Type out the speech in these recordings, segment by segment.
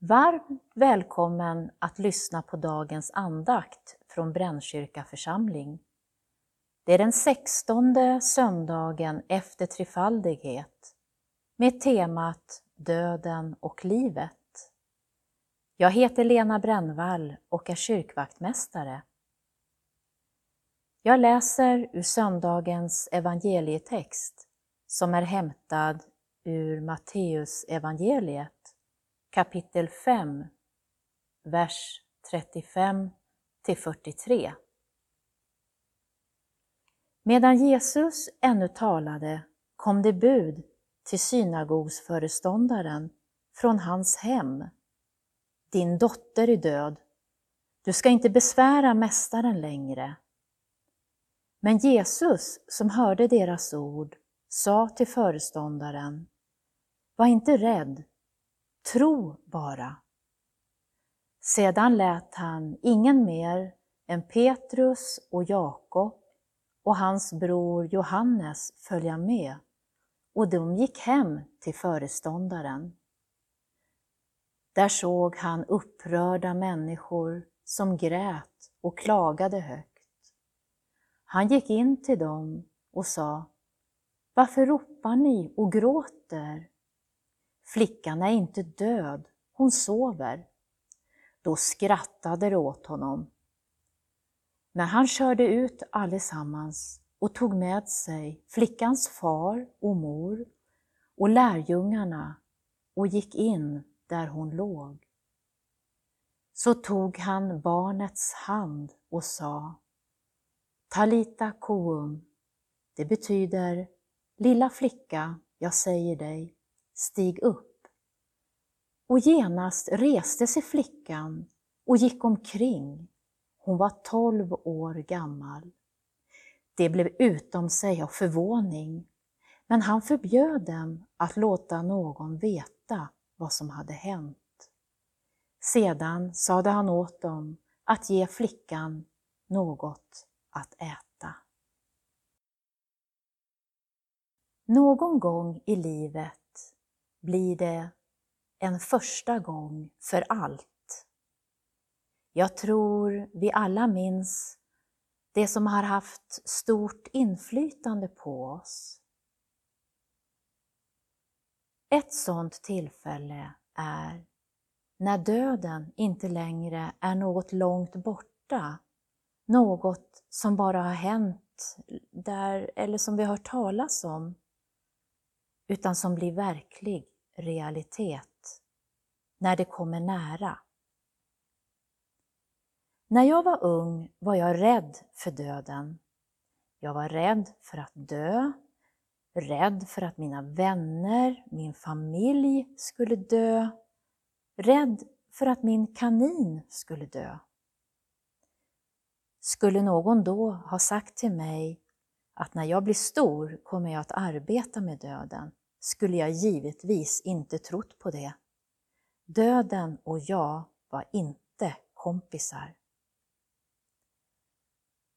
Varmt välkommen att lyssna på dagens andakt från Brännkyrka församling. Det är den sextonde söndagen efter trefaldighet med temat Döden och livet. Jag heter Lena Brännvall och är kyrkvaktmästare. Jag läser ur söndagens evangelietext som är hämtad ur Matteus evangeliet kapitel 5, vers 35 till 43. Medan Jesus ännu talade kom det bud till synagogsföreståndaren från hans hem. Din dotter är död. Du ska inte besvära mästaren längre. Men Jesus, som hörde deras ord, sa till föreståndaren, Var inte rädd, Tro bara. Sedan lät han ingen mer än Petrus och Jakob och hans bror Johannes följa med och de gick hem till föreståndaren. Där såg han upprörda människor som grät och klagade högt. Han gick in till dem och sa, Varför ropar ni och gråter? Flickan är inte död, hon sover. Då skrattade de åt honom. När han körde ut allesammans och tog med sig flickans far och mor och lärjungarna och gick in där hon låg. Så tog han barnets hand och sa Talita koum, det betyder Lilla flicka, jag säger dig, stig upp. Och genast reste sig flickan och gick omkring. Hon var tolv år gammal. Det blev utom sig av förvåning, men han förbjöd dem att låta någon veta vad som hade hänt. Sedan sade han åt dem att ge flickan något att äta. Någon gång i livet blir det en första gång för allt. Jag tror vi alla minns det som har haft stort inflytande på oss. Ett sådant tillfälle är när döden inte längre är något långt borta, något som bara har hänt där, eller som vi har hört talas om, utan som blir verklig realitet när det kommer nära. När jag var ung var jag rädd för döden. Jag var rädd för att dö, rädd för att mina vänner, min familj skulle dö, rädd för att min kanin skulle dö. Skulle någon då ha sagt till mig att när jag blir stor kommer jag att arbeta med döden, skulle jag givetvis inte trott på det. Döden och jag var inte kompisar.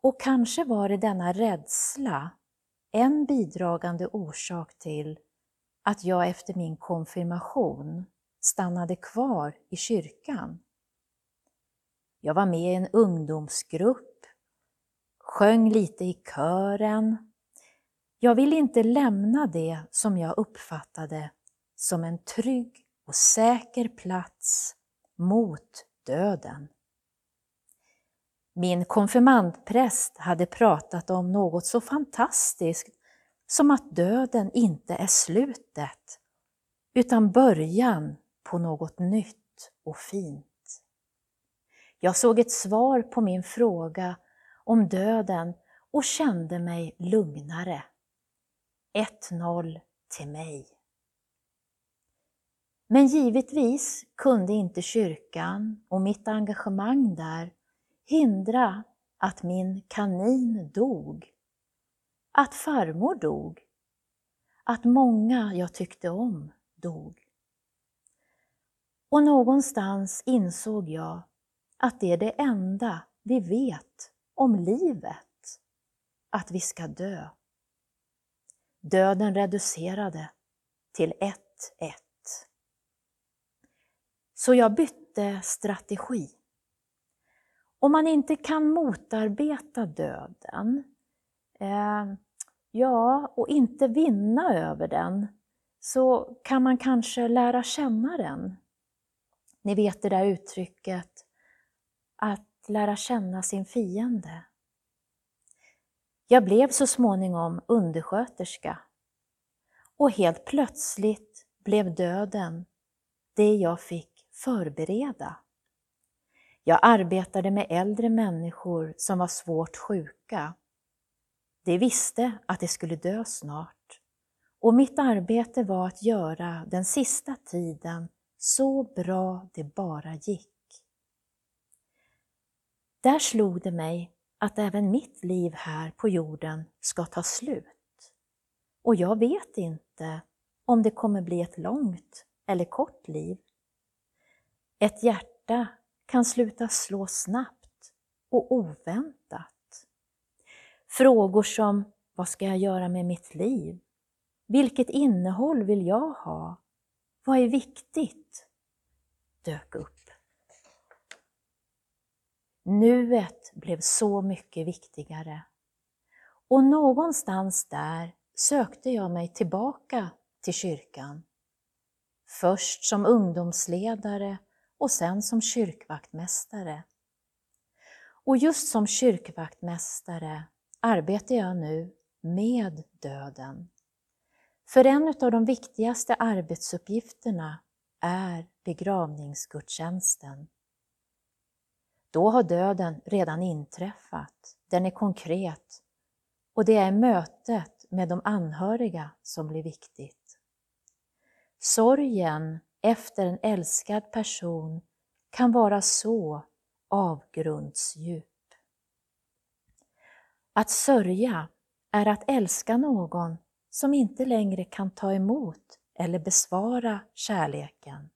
Och kanske var det denna rädsla en bidragande orsak till att jag efter min konfirmation stannade kvar i kyrkan. Jag var med i en ungdomsgrupp, sjöng lite i kören, jag vill inte lämna det som jag uppfattade som en trygg och säker plats mot döden. Min konfirmandpräst hade pratat om något så fantastiskt som att döden inte är slutet, utan början på något nytt och fint. Jag såg ett svar på min fråga om döden och kände mig lugnare. 1-0 till mig. Men givetvis kunde inte kyrkan och mitt engagemang där hindra att min kanin dog, att farmor dog, att många jag tyckte om dog. Och någonstans insåg jag att det är det enda vi vet om livet, att vi ska dö. Döden reducerade till ett ett. Så jag bytte strategi. Om man inte kan motarbeta döden, eh, ja, och inte vinna över den, så kan man kanske lära känna den. Ni vet det där uttrycket att lära känna sin fiende. Jag blev så småningom undersköterska och helt plötsligt blev döden det jag fick förbereda. Jag arbetade med äldre människor som var svårt sjuka. De visste att de skulle dö snart och mitt arbete var att göra den sista tiden så bra det bara gick. Där slog det mig att även mitt liv här på jorden ska ta slut. Och jag vet inte om det kommer bli ett långt eller kort liv. Ett hjärta kan sluta slå snabbt och oväntat. Frågor som vad ska jag göra med mitt liv? Vilket innehåll vill jag ha? Vad är viktigt? dök upp. Nuet blev så mycket viktigare. Och någonstans där sökte jag mig tillbaka till kyrkan. Först som ungdomsledare och sen som kyrkvaktmästare. Och just som kyrkvaktmästare arbetar jag nu med döden. För en av de viktigaste arbetsuppgifterna är begravningsgudstjänsten. Då har döden redan inträffat, den är konkret och det är mötet med de anhöriga som blir viktigt. Sorgen efter en älskad person kan vara så avgrundsdjup. Att sörja är att älska någon som inte längre kan ta emot eller besvara kärleken.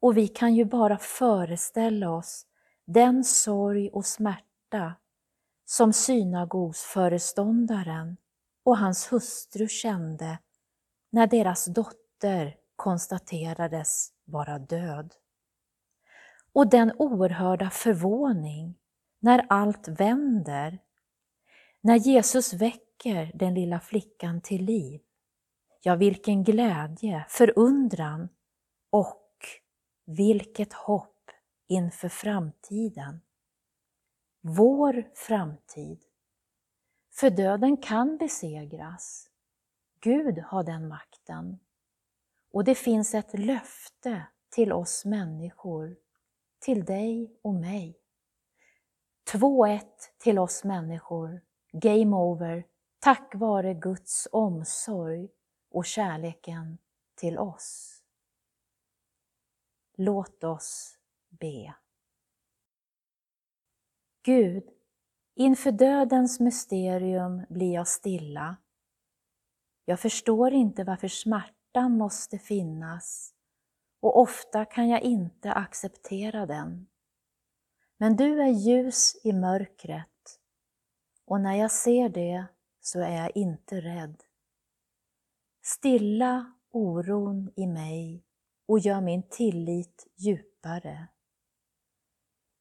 Och vi kan ju bara föreställa oss den sorg och smärta som synagogsföreståndaren och hans hustru kände när deras dotter konstaterades vara död. Och den oerhörda förvåning när allt vänder, när Jesus väcker den lilla flickan till liv. Ja, vilken glädje, förundran och vilket hopp inför framtiden. Vår framtid. För döden kan besegras. Gud har den makten. Och det finns ett löfte till oss människor, till dig och mig. 2-1 till oss människor, game over, tack vare Guds omsorg och kärleken till oss. Låt oss be. Gud, inför dödens mysterium blir jag stilla. Jag förstår inte varför smärtan måste finnas och ofta kan jag inte acceptera den. Men du är ljus i mörkret och när jag ser det så är jag inte rädd. Stilla oron i mig och gör min tillit djupare.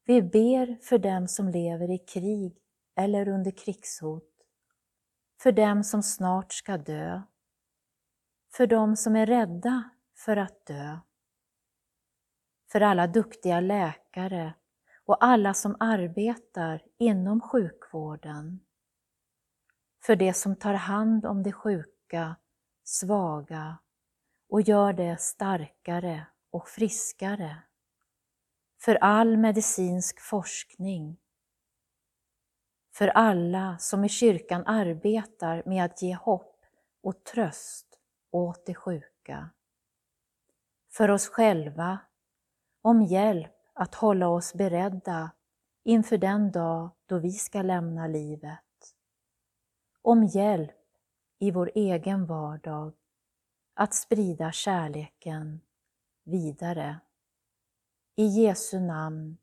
Vi ber för dem som lever i krig eller under krigshot, för dem som snart ska dö, för dem som är rädda för att dö, för alla duktiga läkare och alla som arbetar inom sjukvården, för de som tar hand om de sjuka, svaga och gör det starkare och friskare för all medicinsk forskning, för alla som i kyrkan arbetar med att ge hopp och tröst åt de sjuka, för oss själva om hjälp att hålla oss beredda inför den dag då vi ska lämna livet, om hjälp i vår egen vardag att sprida kärleken vidare. I Jesu namn.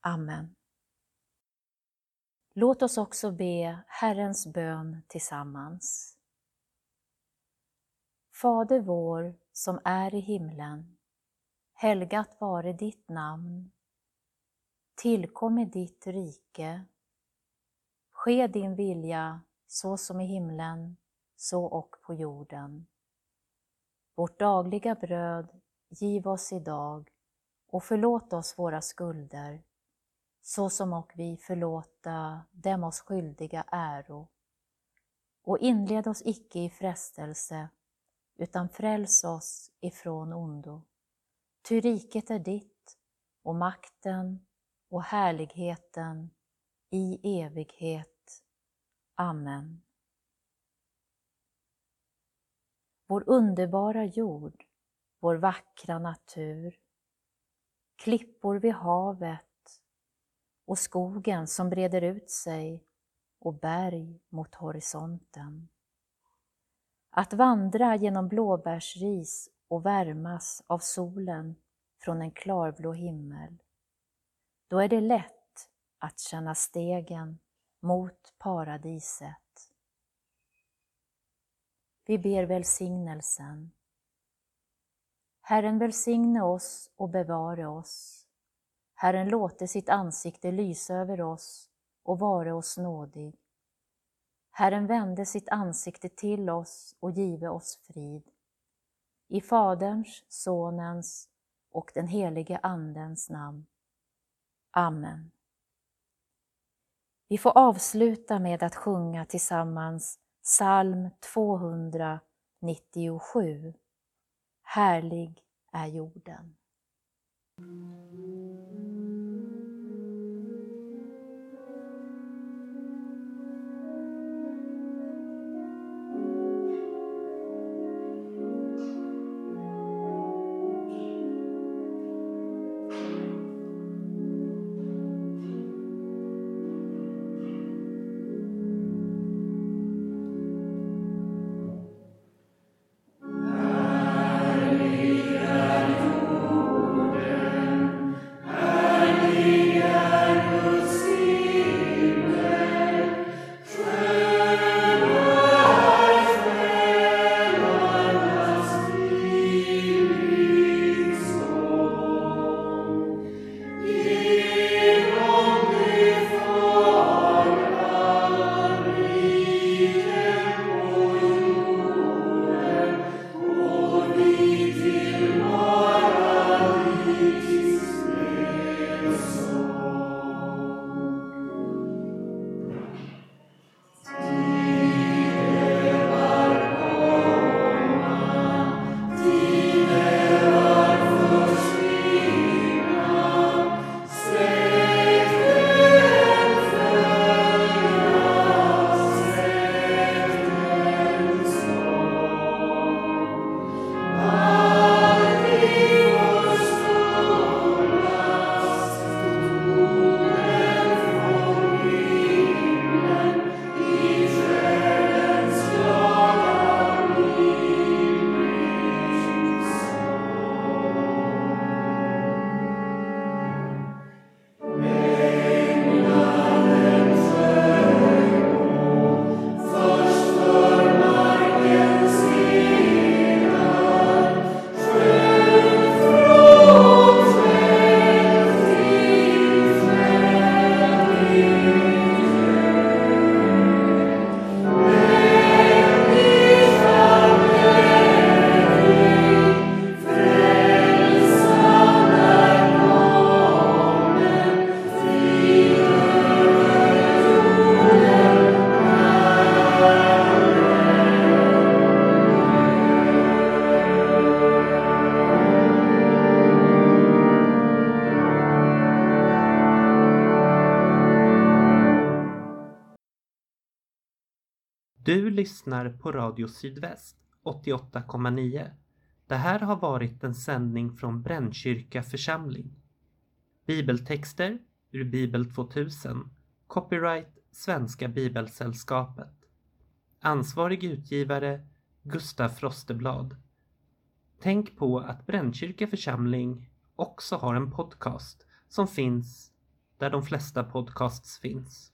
Amen. Låt oss också be Herrens bön tillsammans. Fader vår som är i himlen. Helgat vare ditt namn. Tillkomme ditt rike. Ske din vilja så som i himlen, så och på jorden. Vårt dagliga bröd giv oss idag och förlåt oss våra skulder, så som och vi förlåta dem oss skyldiga äro. Och inled oss icke i frestelse, utan fräls oss ifrån ondo. Ty riket är ditt och makten och härligheten i evighet. Amen. Vår underbara jord, vår vackra natur, klippor vid havet och skogen som breder ut sig och berg mot horisonten. Att vandra genom blåbärsris och värmas av solen från en klarblå himmel. Då är det lätt att känna stegen mot paradiset. Vi ber välsignelsen. Herren välsigne oss och bevare oss. Herren låte sitt ansikte lysa över oss och vare oss nådig. Herren vände sitt ansikte till oss och give oss frid. I Faderns, Sonens och den helige Andens namn. Amen. Vi får avsluta med att sjunga tillsammans psalm 297. Härlig är jorden. Lyssnar på Radio Sydväst 88,9. Det här har varit en sändning från Brännkyrka församling. Bibeltexter ur Bibel 2000. Copyright Svenska Bibelsällskapet. Ansvarig utgivare Gustaf Frosteblad. Tänk på att Brännkyrka församling också har en podcast som finns där de flesta podcasts finns.